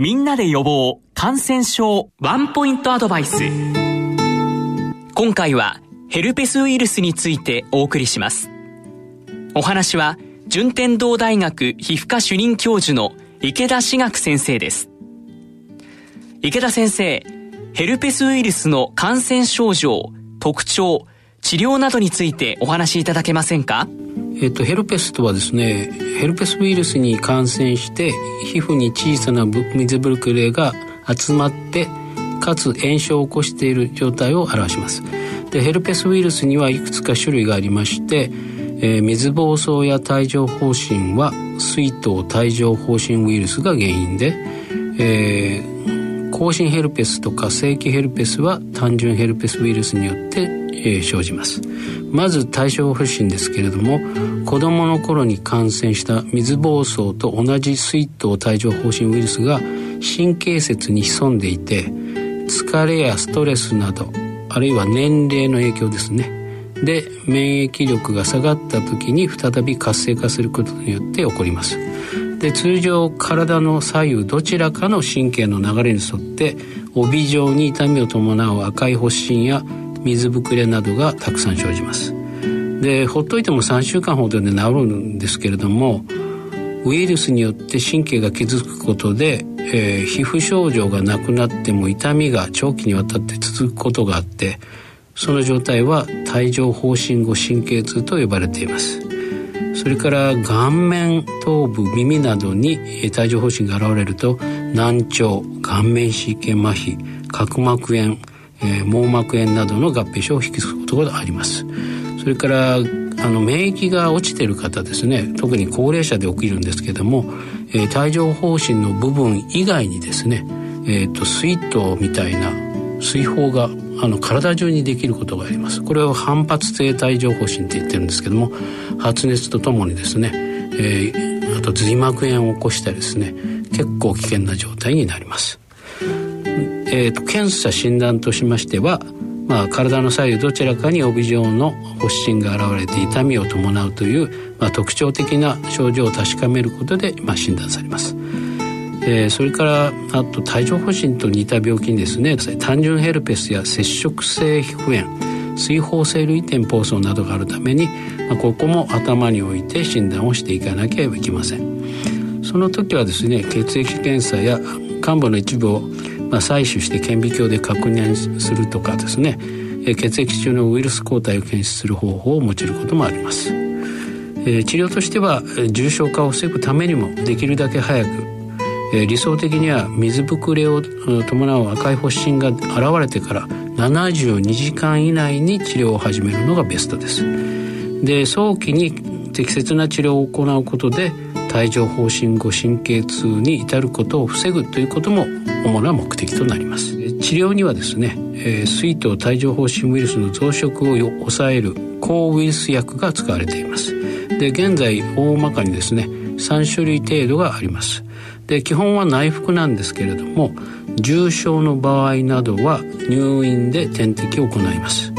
みんなで予防感染症ワンポイントアドバイス。今回はヘルペスウイルスについてお送りします。お話は順天堂大学皮膚科主任教授の池田志学先生です。池田先生ヘルペスウイルスの感染症状特徴治療などについてお話しいただけませんか？えっと、ヘルペスとはですねヘルペスウイルスに感染して皮膚に小さな水ぶくれが集まってかつ炎症を起こしている状態を表します。でヘルペスウイルスにはいくつか種類がありまして、えー、水疱瘡や帯状疱疹は水痘帯状疱疹ウイルスが原因で、えー、甲心ヘルペスとか正規ヘルペスは単純ヘルペスウイルスによって、えー、生じます。まず対象不診ですけれども子どもの頃に感染した水疱瘡と同じ水痘帯状疱疹ウイルスが神経節に潜んでいて疲れやストレスなどあるいは年齢の影響ですね。で免疫力が下がった時に再び活性化することによって起こります。で通常体の左右どちらかの神経の流れに沿って帯状に痛みを伴う赤い発疹や水ぶくれなどがたくさん生じます。でほっといても3週間ほどで治るんですけれどもウイルスによって神経が傷つくことで、えー、皮膚症状がなくなっても痛みが長期にわたって続くことがあってその状態は帯状疱疹後神経痛と呼ばれています。それから顔面頭部耳などに帯状疱疹が現れると難聴顔面神経麻痺角膜炎えー、網膜炎などの合併症を引き継ぐことがあります。それからあの免疫が落ちている方ですね。特に高齢者で起きるんですけども、えー、帯状疱疹の部分以外にですね、えーと、水筒みたいな水泡があの体中にできることがあります。これを反発性帯状疱疹って言ってるんですけども発熱とともにですね、えー、あと髄膜炎を起こしたりですね結構危険な状態になります。えーと、検査診断としましては、まあ、体の左右どちらかに帯状の発疹が現れて痛みを伴うという、まあ、特徴的な症状を確かめることで、まあ、診断されます。えー、それからあと帯状疱疹と似た病気にですね単純ヘルペスや接触性皮膚炎水疱性類点疱瘡などがあるために、まあ、ここも頭に置いて診断をしていかなければいけませんその時はですね血液検査や患部の一部をまあ、採取して顕微鏡で確認するとかですね血液中のウイルス抗体を検出する方法を用いることもあります、え治療としては重症化を防ぐためにもできるだけ早く、え理想的には水ぶくれを伴う赤い発疹が現れてから72時間以内に治療を始めるのがベストです。で早期に適切な治療を行うことで帯状疱疹後神経痛に至ることを防ぐということも主な目的となります。治療にはですね、えー、水痘帯状疱疹ウイルスの増殖を抑える抗ウイルス薬が使われています。で現在大まかにですね3種類程度があります。で基本は内服なんですけれども重症の場合などは入院で点滴を行います。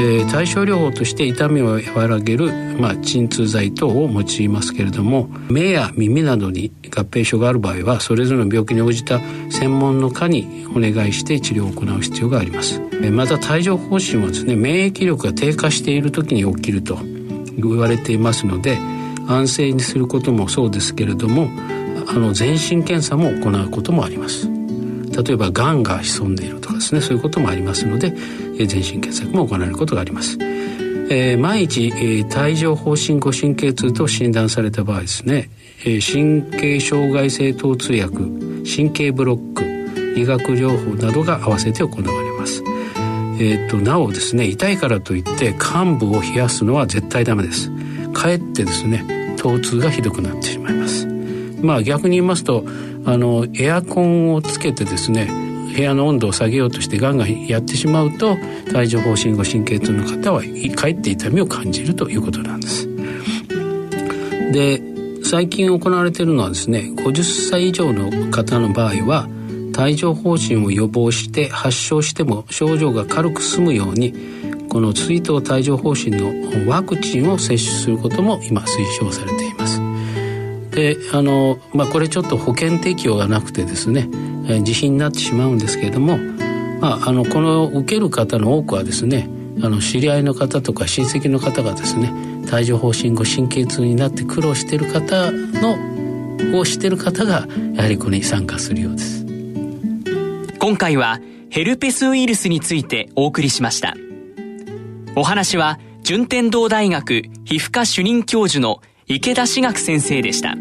えー、対症療法として痛みを和らげる、まあ、鎮痛剤等を用いますけれども目や耳などに合併症がある場合はそれぞれの病気に応じた専門の科にお願いして治療を行う必要があります、えー、また帯状疱疹はですね免疫力が低下している時に起きると言われていますので安静にすることもそうですけれどもあの全身検査も行うこともあります。例えばがんが潜んでいるとかですねそういうこともありますので全身検索も行われることがあります。えー、万一、えー、帯状疱疹後神経痛と診断された場合ですね、えー、神経障害性疼痛薬神経ブロック医学療法などが合わせて行われます。えーと、なおですね痛いからといって患部を冷やすのは絶対ダメですかえってですね疼痛がひどくなってしまいますまあ逆に言いますとあのエアコンをつけてですね部屋の温度を下げようとしてガンガンやってしまうと帯状疱疹後神経痛の方はかえって痛みを感じるということなんです。で最近行われているのはですね50歳以上の方の場合は帯状疱疹を予防して発症しても症状が軽く済むようにこの追悼帯状疱疹のワクチンを接種することも今推奨されています。であの、まあ、これちょっと保険適用がなくてですね、え、自費になってしまうんですけれども、まあ、あのこの受ける方の多くはですねあの知り合いの方とか親戚の方がですね帯状疱疹後神経痛になって苦労してる方のをしてる方がやはりこれに参加するようです今回はヘルペスウイルスについてお送りしましたお話は順天堂大学皮膚科主任教授の池田志学先生でした。